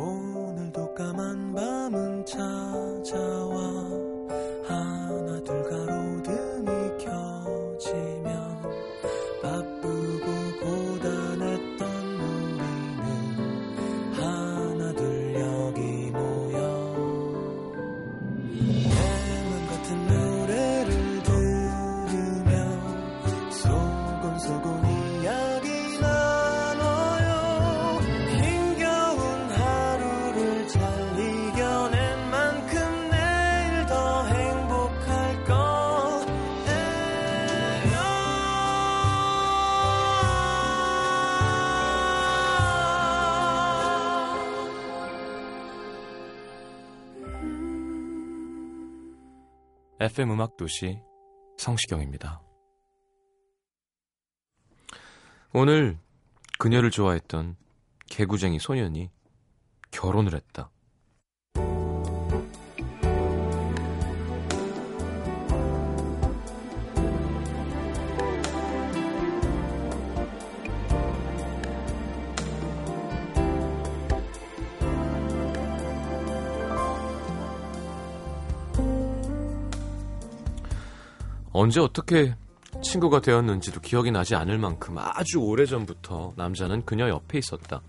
오늘도 까만 밤은 찾아와 FM 음악 도시 성시경입니다. 오늘 그녀를 좋아했던 개구쟁이 소년이 결혼을 했다. 언제 어떻게 친구가 되었는지도 기억이 나지 않을 만큼 아주 오래전부터 남자는 그녀 옆에 있었다.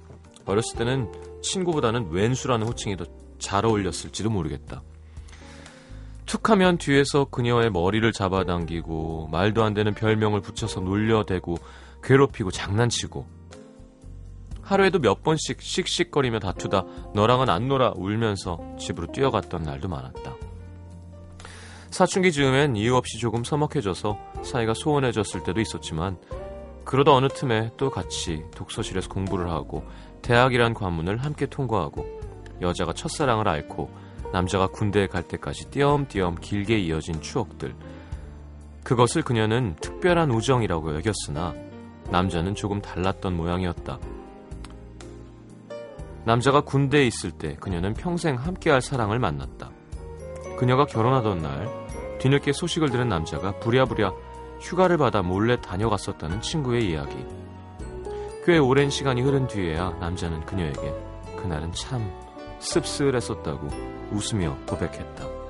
어렸을 때는 친구보다는 왼수라는 호칭이 더 잘 어울렸을지도 모르겠다. 툭하면 뒤에서 그녀의 머리를 잡아당기고 말도 안 되는 별명을 붙여서 놀려대고 괴롭히고 장난치고 하루에도 몇 번씩 씩씩거리며 다투다 너랑은 안 놀아 울면서 집으로 뛰어갔던 날도 많았다. 사춘기 즈음엔 이유 없이 조금 서먹해져서 사이가 소원해졌을 때도 있었지만 그러다 어느 틈에 또 같이 독서실에서 공부를 하고 대학이란 관문을 함께 통과하고 여자가 첫사랑을 앓고 남자가 군대에 갈 때까지 띄엄띄엄 길게 이어진 추억들 그것을 그녀는 특별한 우정이라고 여겼으나 남자는 조금 달랐던 모양이었다. 남자가 군대에 있을 때 그녀는 평생 함께할 사랑을 만났다. 그녀가 결혼하던 날 뒤늦게 소식을 들은 남자가 부랴부랴 휴가를 받아 몰래 다녀갔었다는 친구의 이야기. 꽤 오랜 시간이 흐른 뒤에야 남자는 그녀에게 그날은 참 씁쓸했었다고 웃으며 고백했다.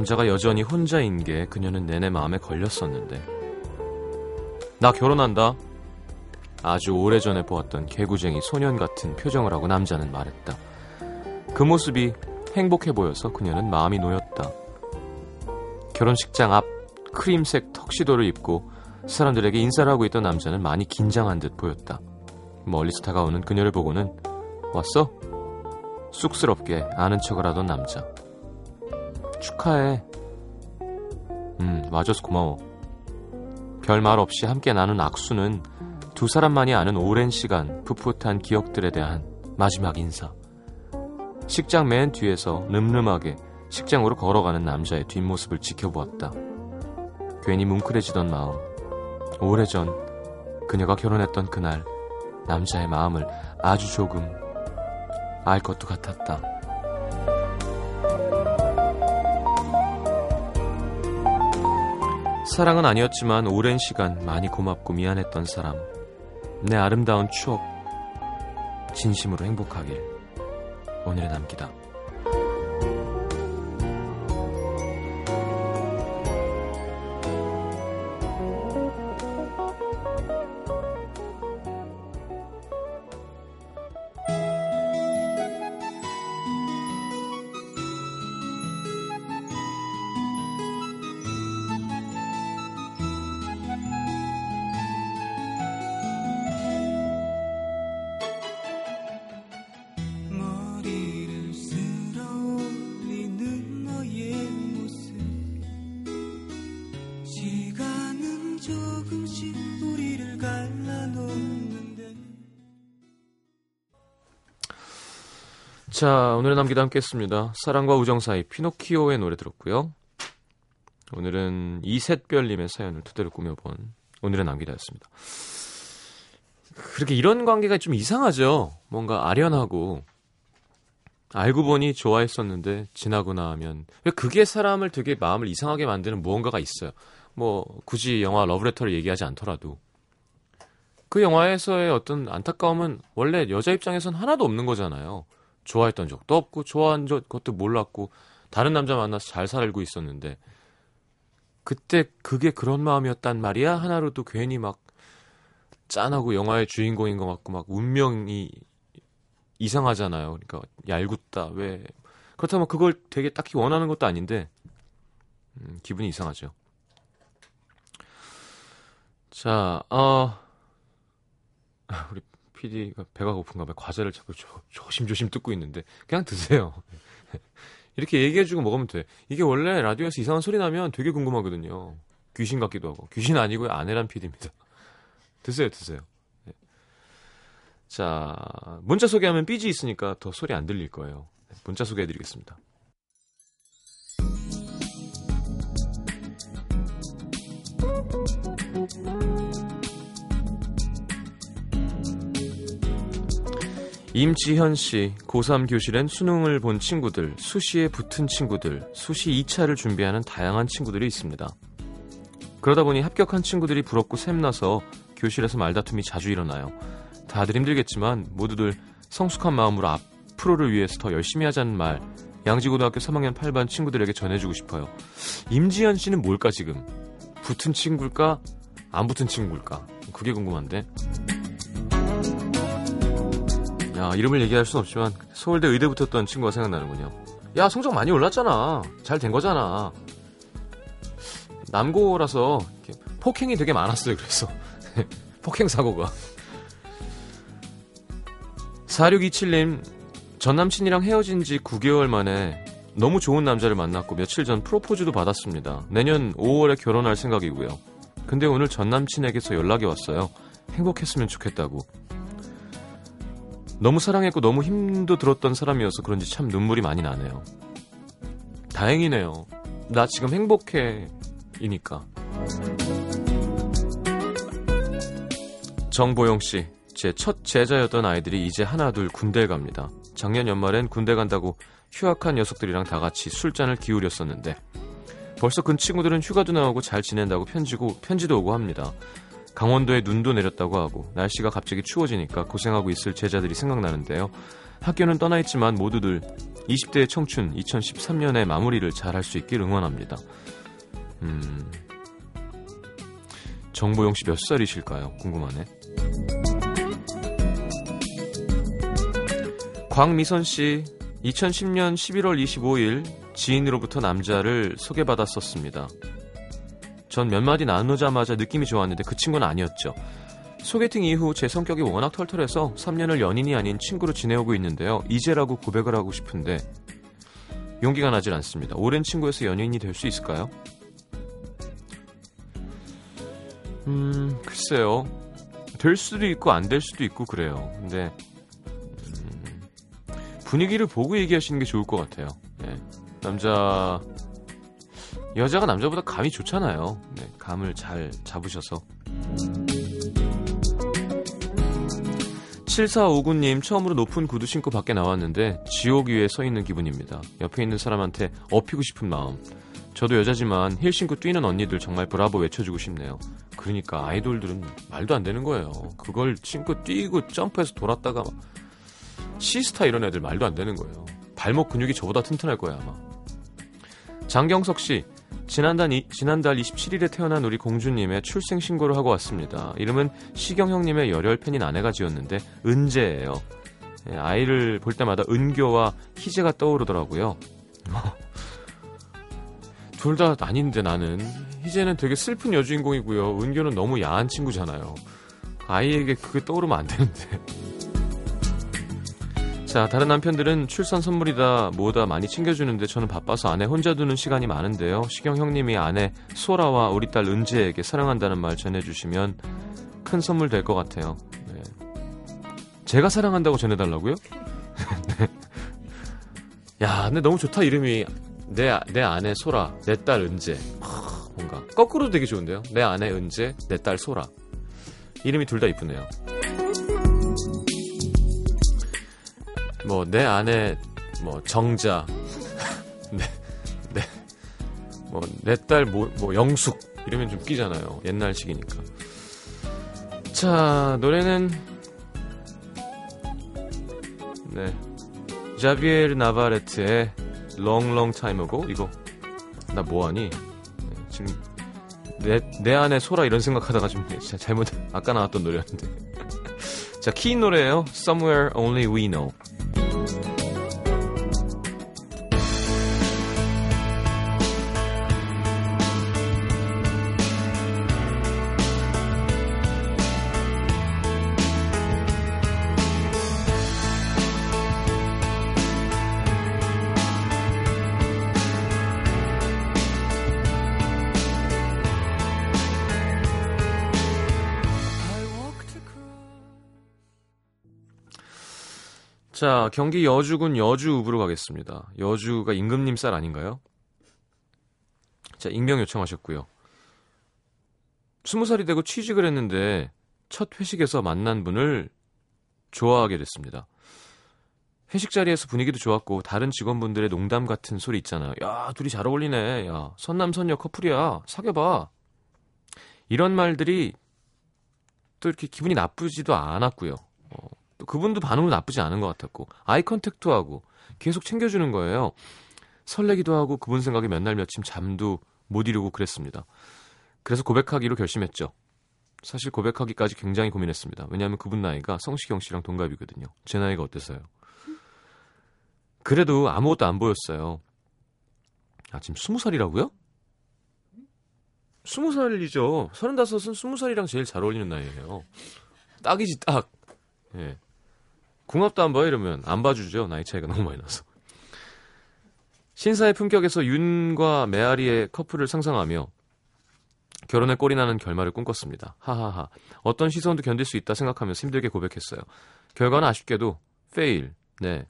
남자가 여전히 혼자인 게 그녀는 내내 마음에 걸렸었는데 나 결혼한다. 아주 오래전에 보았던 개구쟁이 소년 같은 표정을 하고 남자는 말했다. 그 모습이 행복해 보여서 그녀는 마음이 놓였다. 결혼식장 앞 크림색 턱시도를 입고 사람들에게 인사를 하고 있던 남자는 많이 긴장한 듯 보였다. 멀리서 다가오는 그녀를 보고는 왔어? 쑥스럽게 아는 척을 하던 남자. 축하해. 음, 와줘서 고마워. 별 말 없이 함께 나눈 악수는 두 사람만이 아는 오랜 시간 풋풋한 기억들에 대한 마지막 인사. 식장 맨 뒤에서 늠름하게 식장으로 걸어가는 남자의 뒷모습을 지켜보았다. 괜히 뭉클해지던 마음. 오래전 그녀가 결혼했던 그날 남자의 마음을 아주 조금 알 것도 같았다. 사랑은 아니었지만 오랜 시간 많이 고맙고 미안했던 사람. 내 아름다운 추억. 진심으로 행복하길. 오늘의 남기다. 자, 오늘의 남기도 함께 했습니다. 사랑과 우정 사이 피노키오의 노래 들었고요. 오늘은 이셋별님의 사연을 토대로 꾸며본 오늘의 남기다였습니다. 그렇게 이런 관계가 좀 이상하죠. 뭔가 아련하고 알고 보니 좋아했었는데 지나고 나면 그게 사람을 되게 마음을 이상하게 만드는 무언가가 있어요. 뭐 굳이 영화 러브레터를 얘기하지 않더라도 그 영화에서의 어떤 안타까움은 원래 여자 입장에선 하나도 없는 거잖아요. 좋아했던 적도 없고 좋아한 것도 몰랐고 다른 남자 만나서 잘 살고 있었는데 그때 그게 그런 마음이었단 말이야 하나로도 괜히 막 짠하고 영화의 주인공인 것 같고 막 운명이 이상하잖아요. 그러니까 얄궂다 왜 그렇다면 그걸 되게 딱히 원하는 것도 아닌데 음, 기분이 이상하죠. 자, 어, 우리 PD가 배가 고픈가 봐요. 과자를 자꾸 조, 조심조심 뜯고 있는데 그냥 드세요. 이렇게 얘기해주고 먹으면 돼. 이게 원래 라디오에서 이상한 소리 나면 되게 궁금하거든요. 귀신 같기도 하고 귀신 아니고요 아내란 PD입니다. 드세요, 드세요. 네. 자, 문자 소개하면 삐지 있으니까 더 소리 안 들릴 거예요. 네, 문자 소개해드리겠습니다. 임지현 씨, 고3 교실엔 수능을 본 친구들, 수시에 붙은 친구들, 수시 2차를 준비하는 다양한 친구들이 있습니다. 그러다 보니 합격한 친구들이 부럽고 샘나서 교실에서 말다툼이 자주 일어나요. 다들 힘들겠지만 모두들 성숙한 마음으로 앞으로를 위해서 더 열심히 하자는 말 양지고등학교 3학년 8반 친구들에게 전해주고 싶어요. 임지현 씨는 뭘까 지금? 붙은 친구일까? 안 붙은 친구일까? 그게 궁금한데. 야, 이름을 얘기할 순 없지만 서울대 의대 붙었던 친구가 생각나는군요. 야, 성적 많이 올랐잖아. 잘 된 거잖아. 남고라서 폭행이 되게 많았어요. 그래서 폭행 사고가. 4627님, 전 남친이랑 헤어진 지 9개월 만에 너무 좋은 남자를 만났고 며칠 전 프로포즈도 받았습니다. 내년 5월에 결혼할 생각이고요. 근데 오늘 전 남친에게서 연락이 왔어요. 행복했으면 좋겠다고. 너무 사랑했고 너무 힘도 들었던 사람이어서 그런지 참 눈물이 많이 나네요. 다행이네요. 나 지금 행복해. 이니까. 정보영 씨, 제 첫 제자였던 아이들이 이제 하나 둘 군대 갑니다. 작년 연말엔 군대 간다고 휴학한 녀석들이랑 다 같이 술잔을 기울였었는데 벌써 그 친구들은 휴가도 나오고 잘 지낸다고 편지고 편지도 오고 합니다. 강원도에 눈도 내렸다고 하고 날씨가 갑자기 추워지니까 고생하고 있을 제자들이 생각나는데요. 학교는 떠나 있지만 모두들 20대의 청춘 2013년의 마무리를 잘 할 수 있길 응원합니다. 음. 정보용 씨몇 살이실까요? 궁금하네. 광미선 씨, 2010년 11월 25일 지인으로부터 남자를 소개받았었습니다. 전 몇 마디 나누자마자 느낌이 좋았는데 그 친구는 아니었죠. 소개팅 이후 제 성격이 워낙 털털해서 3년을 연인이 아닌 친구로 지내오고 있는데요. 이제라고 고백을 하고 싶은데 용기가 나질 않습니다. 오랜 친구에서 연인이 될 수 있을까요? 음, 글쎄요. 될 수도 있고 안 될 수도 있고 그래요. 근데 음, 분위기를 보고 얘기하시는 게 좋을 것 같아요. 네. 남자 여자가 남자보다 감이 좋잖아요. 네, 감을 잘 잡으셔서. 7459님 처음으로 높은 구두 신고 밖에 나왔는데 지옥 위에 서 있는 기분입니다. 옆에 있는 사람한테 업히고 싶은 마음. 저도 여자지만 힐 신고 뛰는 언니들 정말 브라보 외쳐주고 싶네요. 그러니까 아이돌들은 말도 안 되는 거예요. 그걸 신고 뛰고 점프해서 돌았다가 시스타 이런 애들 말도 안 되는 거예요. 발목 근육이 저보다 튼튼할 거야 아마. 장경석 씨, 지난달, 이, 지난달 27일에 태어난 우리 공주님의 출생 신고를 하고 왔습니다. 이름은 시경 형님의 열혈 팬인 아내가 지었는데 은재예요. 예, 아이를 볼 때마다 은교와 희재가 떠오르더라고요. 둘 다 아닌데 나는 희재는 되게 슬픈 여주인공이고요. 은교는 너무 야한 친구잖아요. 아이에게 그게 떠오르면 안 되는데. 자, 다른 남편들은 출산 선물이다 뭐다 많이 챙겨주는데 저는 바빠서 아내 혼자 두는 시간이 많은데요. 시경 형님이 아내 소라와 우리 딸 은지에게 사랑한다는 말 전해주시면 큰 선물 될 것 같아요. 네. 제가 사랑한다고 전해달라고요? 네. 야, 근데 너무 좋다 이름이 내 내 아내 소라, 내 딸. 하, 뭔가 거꾸로 되게 좋은데요. 내 아내 은재, 내 딸 소라. 이름이 둘 다 이쁘네요. 뭐내 아내 뭐 정자, 네, 네, 뭐내 딸 뭐 뭐 영숙. 이러면 좀 끼잖아요. 옛날식이니까. 자 노래는 네. 자비에르 나바레트의 Long Long 이거. 나 뭐하니? 네, 지금 내, 내 안에 소라 이런 생각하다가 좀 진짜 잘못 아까 나왔던 노래였는데. 자키 노래예요. Somewhere Only We Know 자, 경기 여주군 여주읍으로 가겠습니다. 여주가 임금님 쌀 아닌가요? 자, 익명 요청하셨고요. 스무 살이 되고 취직을 했는데 첫 회식에서 만난 분을 좋아하게 됐습니다. 회식 자리에서 분위기도 좋았고 다른 직원분들의 농담 같은 소리 있잖아요. 야, 둘이 잘 어울리네. 야, 선남선녀 커플이야. 사귀어 봐. 이런 말들이 또 이렇게 기분이 나쁘지도 않았고요. 어, 또 그분도 반응도 나쁘지 않은 것 같았고 eye contact도 하고 계속 챙겨주는 거예요. 설레기도 하고 그분 생각에 몇 날 며칠 잠도 못 이루고 그랬습니다. 그래서 고백하기로 결심했죠. 사실 고백하기까지 굉장히 고민했습니다. 왜냐하면 그분 나이가 성시경 씨랑 동갑이거든요. 제 나이가 어때서요? 그래도 아무것도 안 보였어요. 아, 지금 스무 살이라고요? 스무 살이죠. 서른다섯은 스무 살이랑 제일 잘 어울리는 나이예요. 딱이지, 딱. 예. 궁합도 안 봐, 이러면. 안 봐주죠. 나이 차이가 너무 많이 나서. 신사의 품격에서 윤과 메아리의 커플을 상상하며 결혼에 꼴이 나는 결말을 꿈꿨습니다. 하하하. 어떤 시선도 견딜 수 있다 생각하며 힘들게 고백했어요. 결과는 아쉽게도 페일. 네.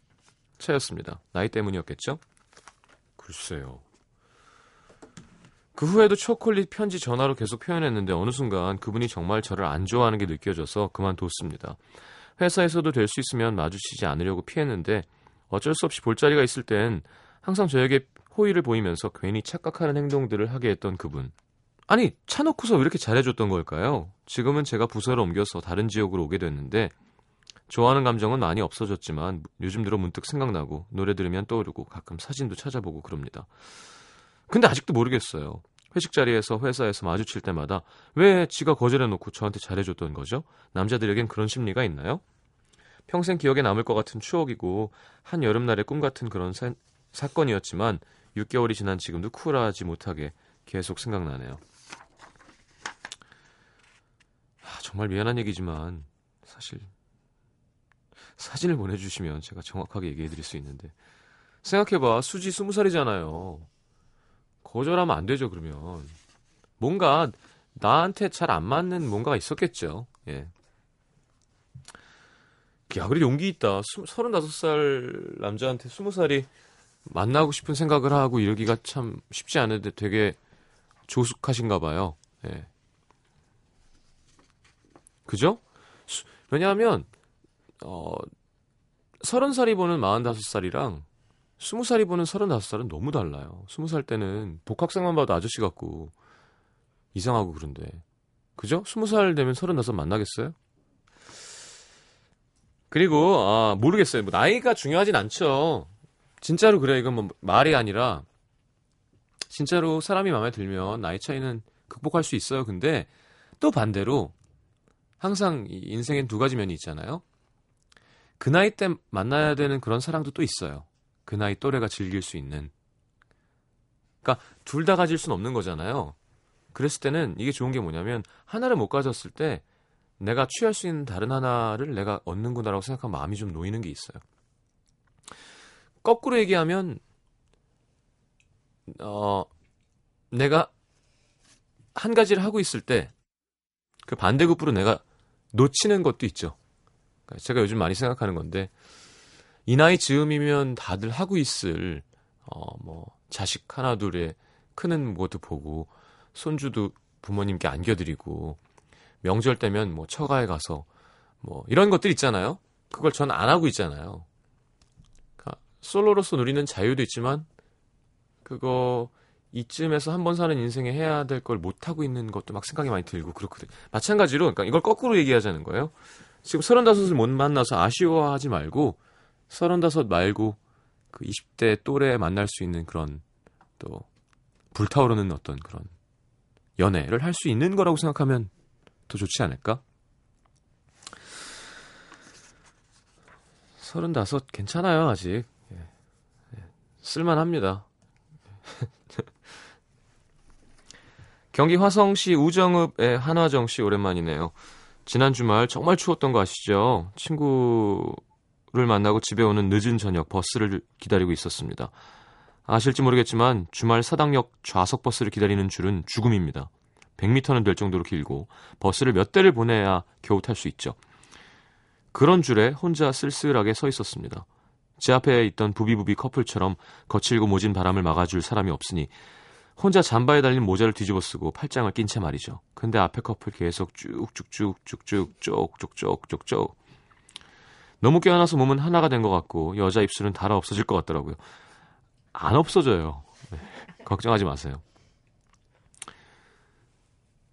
차였습니다. 나이 때문이었겠죠? 글쎄요. 그 후에도 초콜릿 편지 전화로 계속 표현했는데 어느 순간 그분이 정말 저를 안 좋아하는 게 느껴져서 그만뒀습니다. 회사에서도 될 수 있으면 마주치지 않으려고 피했는데 어쩔 수 없이 볼 자리가 있을 땐 항상 저에게 호의를 보이면서 괜히 착각하는 행동들을 하게 했던 그분. 아니, 차 놓고서 왜 이렇게 잘해줬던 걸까요? 지금은 제가 부서를 옮겨서 다른 지역으로 오게 됐는데 좋아하는 감정은 많이 없어졌지만 요즘 들어 문득 생각나고 노래 들으면 떠오르고 가끔 사진도 찾아보고 그럽니다. 근데 아직도 모르겠어요. 회식 자리에서 회사에서 마주칠 때마다 왜 지가 거절해놓고 저한테 잘해줬던 거죠? 남자들에겐 그런 심리가 있나요? 평생 기억에 남을 것 같은 추억이고 한 여름날의 꿈 같은 그런 사, 사건이었지만 6개월이 지난 지금도 쿨하지 못하게 계속 생각나네요. 아, 정말 미안한 얘기지만 사실 사진을 보내주시면 제가 정확하게 얘기해드릴 수 있는데 생각해봐 수지 20살이잖아요. 거절하면 안 되죠, 그러면. 뭔가 나한테 잘 안 맞는 뭔가가 있었겠죠. 예. 야, 그래 용기 있다. 35살 남자한테 20살이 만나고 싶은 생각을 하고 이러기가 참 쉽지 않은데 되게 조숙하신가 봐요. 예. 그죠? 왜냐하면 어 30살이 보는 45살이랑 스무 살이 보는 서른다섯 살은 너무 달라요. 스무 살 때는 복학생만 봐도 아저씨 같고 이상하고 그런데 그죠? 스무 살 되면 서른다섯 만나겠어요? 그리고 아 모르겠어요. 뭐 나이가 중요하진 않죠. 진짜로 그래 이건 뭐 말이 아니라 진짜로 사람이 마음에 들면 나이 차이는 극복할 수 있어요. 근데 또 반대로 항상 인생엔 두 가지 면이 있잖아요. 그 나이 때 만나야 되는 그런 사랑도 또 있어요. 그 나이 또래가 즐길 수 있는. 그러니까 둘 다 가질 수는 없는 거잖아요. 그랬을 때는 이게 좋은 게 뭐냐면 하나를 못 가졌을 때 내가 취할 수 있는 다른 하나를 내가 얻는구나라고 생각하면 마음이 좀 놓이는 게 있어요. 거꾸로 얘기하면 어 내가 한 가지를 하고 있을 때 그 반대급부로 내가 놓치는 것도 있죠. 그러니까 제가 요즘 많이 생각하는 건데 이 나이 즈음이면 다들 하고 있을 어 뭐 자식 하나 둘에 크는 것도 보고 손주도 부모님께 안겨드리고 명절 때면 뭐 처가에 가서 뭐 이런 것들 있잖아요. 그걸 전 안 하고 있잖아요. 그러니까 솔로로서 누리는 자유도 있지만 그거 이쯤에서 한 번 사는 인생에 해야 될 걸 못 하고 있는 것도 막 생각이 많이 들고 그렇거든요. 마찬가지로 그러니까 이걸 거꾸로 얘기하자는 거예요. 지금 서른다섯을 못 만나서 아쉬워하지 말고 서른다섯 말고 그 20대 또래 만날 수 있는 그런 또 불타오르는 어떤 그런 연애를 할 수 있는 거라고 생각하면 더 좋지 않을까? 서른다섯 괜찮아요 아직 예. 예. 쓸만합니다. 경기 화성시 우정읍의 한화정 씨 오랜만이네요. 지난 주말 정말 추웠던 거 아시죠? 친구 를 만나고 집에 오는 늦은 저녁 버스를 기다리고 있었습니다. 아실지 모르겠지만 주말 사당역 좌석 버스를 기다리는 줄은 죽음입니다. 100m는 될 정도로 길고 버스를 몇 대를 보내야 겨우 탈 수 있죠. 그런 줄에 혼자 쓸쓸하게 서 있었습니다. 제 앞에 있던 부비부비 커플처럼 거칠고 모진 바람을 막아줄 사람이 없으니 혼자 잠바에 달린 모자를 뒤집어 쓰고 팔짱을 낀 채 말이죠. 근데 앞에 커플 계속 쭉쭉쭉쭉쭉 쪽쪽쪽쪽쪽 너무 껴안아서 몸은 하나가 된 것 같고 여자 입술은 달아 없어질 것 같더라고요. 안 없어져요. 네, 걱정하지 마세요.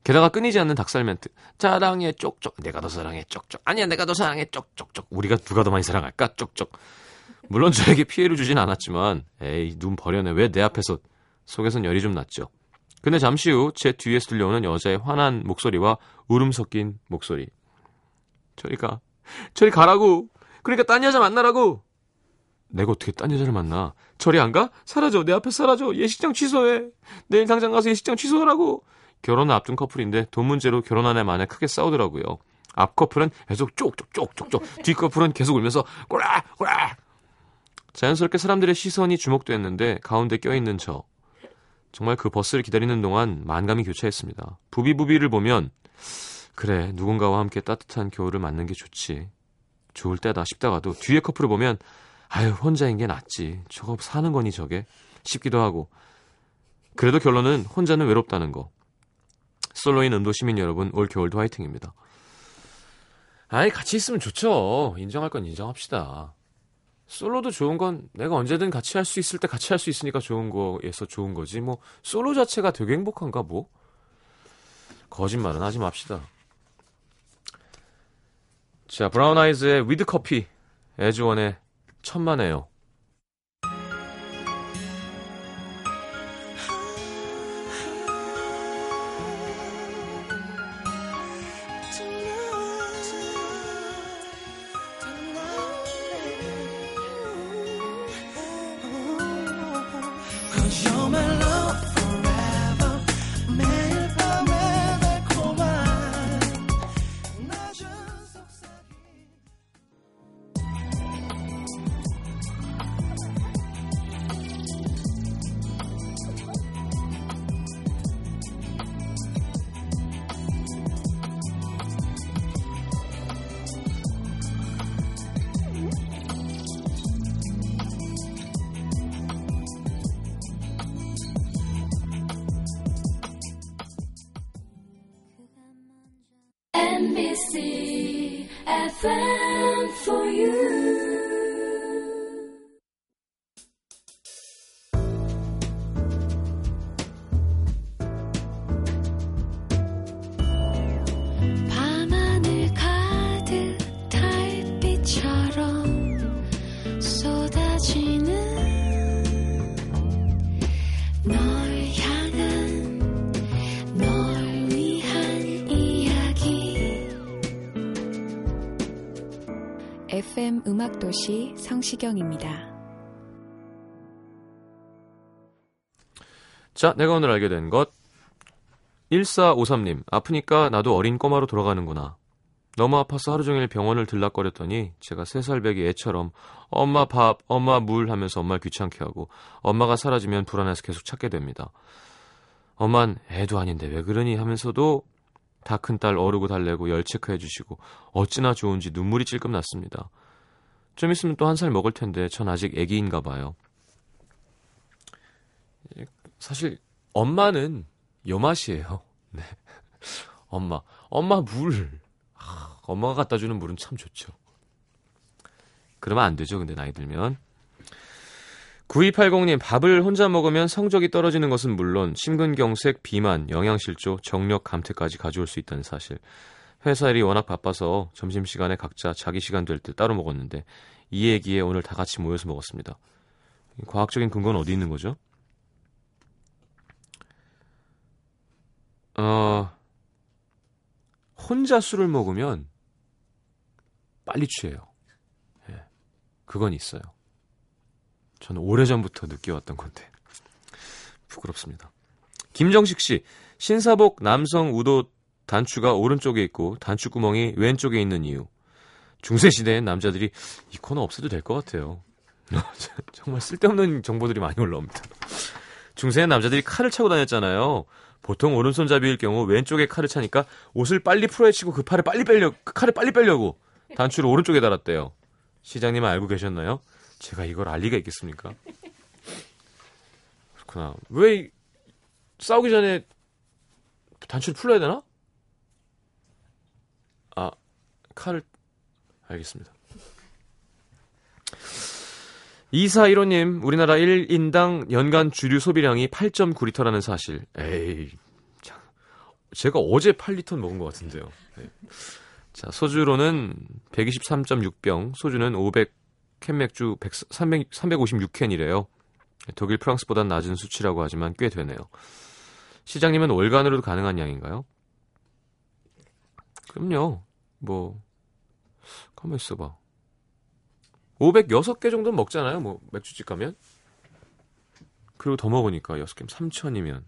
게다가 끊이지 않는 닭살 멘트. 사랑해 쪽쪽. 내가 더 사랑해 쪽쪽. 아니야 내가 더 사랑해 쪽쪽쪽. 우리가 누가 더 많이 사랑할까 쪽쪽. 물론 저에게 피해를 주진 않았지만 에이 눈 버려내 왜 내 앞에서 속에선 열이 좀 났죠. 근데 잠시 후 제 뒤에서 들려오는 여자의 화난 목소리와 울음 섞인 목소리. 저리 가. 저리 가라고. 그러니까 딴 여자 만나라고. 내가 어떻게 딴 여자를 만나? 저리 안 가? 사라져. 내 앞에 사라져. 예식장 취소해. 내일 당장 가서 예식장 취소하라고. 결혼을 앞둔 커플인데 돈 문제로 결혼한 해 만에 크게 싸우더라고요. 앞 커플은 계속 쪽쪽쪽쪽쪽, 뒷 커플은 계속 울면서 꼬라 꼬라. 자연스럽게 사람들의 시선이 주목됐는데 가운데 껴있는 저. 정말 그 버스를 기다리는 동안 만감이 교차했습니다. 부비부비를 보면 그래 누군가와 함께 따뜻한 겨울을 맞는 게 좋지. 좋을 때다 싶다가도 뒤에 커플을 보면 아유 혼자인 게 낫지. 저거 사는 거니 저게 싶기도 하고. 그래도 결론은 혼자는 외롭다는 거. 솔로인 은도 시민 여러분 올 겨울도 화이팅입니다. 아이 같이 있으면 좋죠. 인정할 건 인정합시다. 솔로도 좋은 건 내가 언제든 같이 할 수 있을 때 같이 할 수 있으니까 좋은 거에서 좋은 거지. 뭐 솔로 자체가 되게 행복한가 뭐? 거짓말은 하지 맙시다. 자, 브라운 아이즈의 위드 커피, 에즈원의 천만에요. FM for you. FM 음악도시 성시경입니다. 자, 내가 오늘 알게 된 것. 1453님, 아프니까 나도 어린 꼬마로 돌아가는구나. 너무 아파서 하루 종일 병원을 들락거렸더니 제가 3살 배기 애처럼 엄마 밥, 엄마 물 하면서 엄마를 귀찮게 하고 엄마가 사라지면 불안해서 계속 찾게 됩니다. 엄만 애도 아닌데 왜 그러니 하면서도 다 큰 딸 어르고 달래고 열 체크해 주시고 어찌나 좋은지 눈물이 찔끔 났습니다. 좀 있으면 또 한 살 먹을 텐데 전 아직 애기인가 봐요. 예, 사실 엄마는 요 맛이에요. 네. 엄마, 엄마 물. 아, 엄마가 갖다 주는 물은 참 좋죠. 그러면 안 되죠. 근데 나이 들면. 9280님, 밥을 혼자 먹으면 성적이 떨어지는 것은 물론 심근경색, 비만, 영양실조, 정력 감퇴까지 가져올 수 있다는 사실. 회사 일이 워낙 바빠서 점심시간에 각자 자기 시간 될 때 따로 먹었는데 이 얘기에 오늘 다 같이 모여서 먹었습니다. 과학적인 근거는 어디 있는 거죠? 어, 혼자 술을 먹으면 빨리 취해요. 예, 그건 있어요. 저는 오래전부터 느껴왔던 건데. 부끄럽습니다. 김정식 씨, 신사복 남성 우도 단추가 오른쪽에 있고 단추 구멍이 왼쪽에 있는 이유. 중세 시대엔 남자들이 이 코너 없어도 될 것 같아요. 정말 쓸데없는 정보들이 많이 올라옵니다. 중세엔 남자들이 칼을 차고 다녔잖아요. 보통 오른손잡이일 경우 왼쪽에 칼을 차니까 옷을 빨리 풀어헤치고 그 팔을 빨리 빼려 그 칼을 빨리 빼려고 단추를 오른쪽에 달았대요. 시장님 알고 계셨나요? 제가 이걸 알 리가 있겠습니까? 그렇구나. 왜 싸우기 전에 단추를 풀어야 되나? 아, 칼을 알겠습니다. 2415님, 우리나라 1인당 연간 주류 소비량이 8.9리터라는 사실. 에이, 참. 제가 어제 8리터 먹은 것 같은데요. 네. 자, 소주로는 123.6병, 소주는 500, 캔 맥주 100, 300, 356캔이래요. 독일, 프랑스보단 낮은 수치라고 하지만 꽤 되네요. 시장님은 월간으로도 가능한 양인가요? 그럼요. 뭐, 가만 있어봐. 506개 정도는 먹잖아요. 뭐, 맥주집 가면. 그리고 더 먹으니까 6개면 3천이면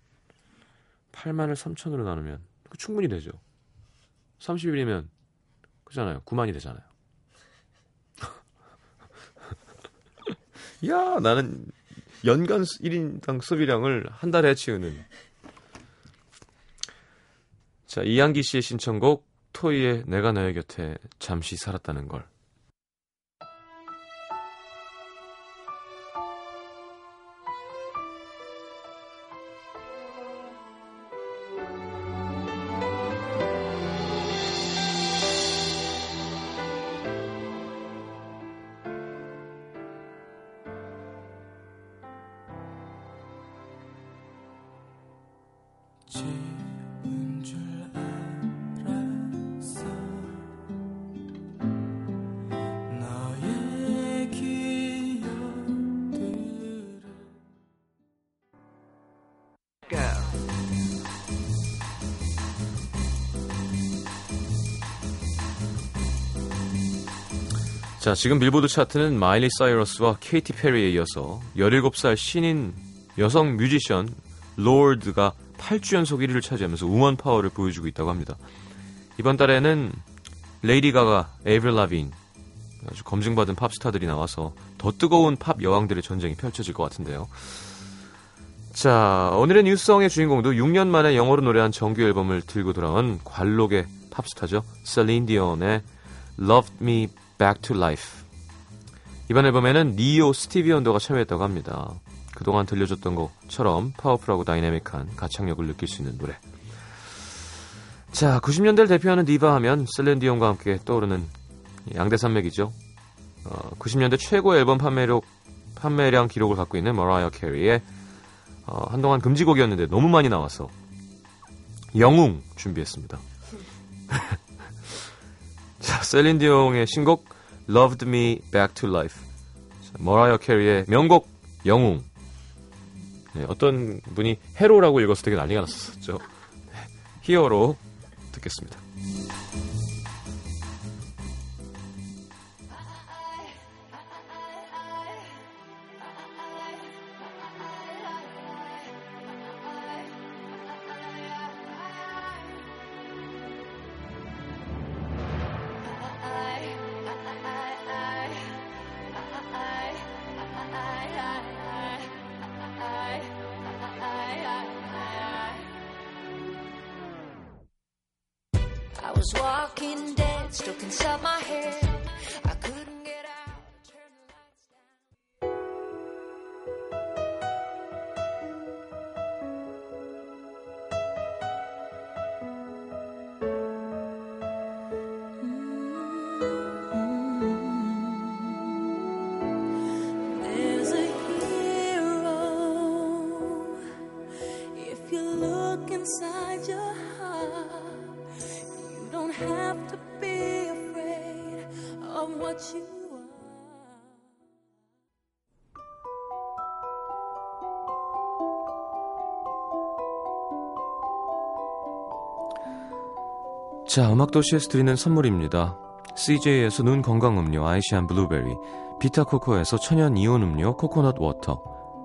8만을 3천으로 나누면 그 충분히 되죠. 30일이면 그잖아요. 9만이 되잖아요. 야, 나는 연간 1인당 소비량을 한 달에 채우는. 자, 이한기 씨의 신청곡 토이의 내가 너의 곁에 잠시 살았다는 걸. 자, 지금 빌보드 차트는 마일리 사이러스와 케이티 페리에 이어서 17살 신인 여성 뮤지션 로드가 8주 연속 1위를 차지하면서 우먼 파워를 보여주고 있다고 합니다. 이번 달에는 레이디 가가, 에이브릴 라빈 아주 검증받은 팝스타들이 나와서 더 뜨거운 팝 여왕들의 전쟁이 펼쳐질 것 같은데요. 자, 오늘의 new song의 주인공도 6년 만에 영어로 노래한 정규 앨범을 들고 돌아온 관록의 팝스타죠. 셀린 디온의 Loved Me Back to Life. 이번 앨범에는 니요 스티비 원더가 참여했다고 합니다. 그동안 들려줬던 것처럼 powerful하고 다이내믹한 가창력을 느낄 수 있는 노래. 자, 90년대를 대표하는 디바 하면 셀린 디온과 함께 떠오르는 양대산맥이죠. 어, 90년대 최고 앨범 판매력, 판매량 기록을 갖고 있는 머라이어 캐리의 어, 한동안 금지곡이었는데 너무 많이 나와서 영웅 준비했습니다. 자, 셀린 디옹의 신곡 Loved Me Back to Life. 자, 머라이어 캐리의 명곡 영웅. 네, 어떤 분이 해로라고 읽어서 되게 난리가 났었죠. 네, 히어로 듣겠습니다. Was walking dead, stuck inside my head. Have to be afraid of what you are. 자, 음악도시에서 드리는 선물입니다. CJ에서 눈 건강 음료 아이시안 블루베리, 비타코코에서 천연 이온 음료 coconut water,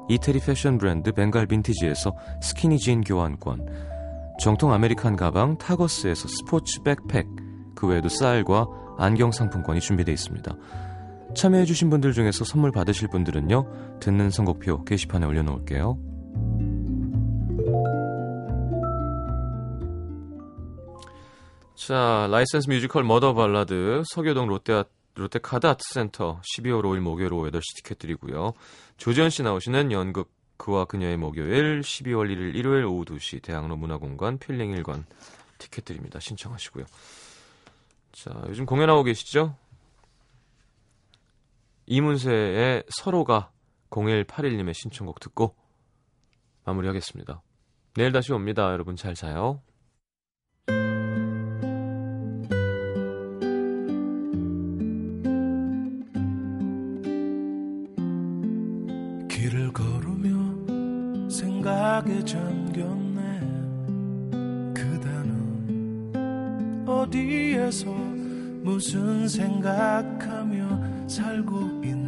이태리 패션 브랜드 벵갈 빈티지에서 스키니진 교환권, 정통 American 가방 타거스에서 스포츠 백팩, 그 외에도 쌀과 안경 상품권이 준비되어 있습니다. 참여해주신 분들 중에서 선물 받으실 분들은요, 듣는 선곡표 게시판에 올려놓을게요. 자, 라이센스 뮤지컬 머더 발라드 서교동 롯데 롯데카드 아트센터 12월 5일 목요일 오후 8시 티켓 드리고요. 조지현 씨 나오시는 연극 그와 그녀의 목요일 12월 1일 일요일 오후 2시 대학로 문화공간 필링 1관 티켓 드립니다. 신청하시고요. 자, 요즘 공연하고 계시죠? 이문세의 서로가 0181님의 신청곡 듣고 마무리하겠습니다. 내일 다시 옵니다. 여러분 잘 자요. 생각에 잠겼네. 그대는 어디에서 무슨 생각하며 살고 있는지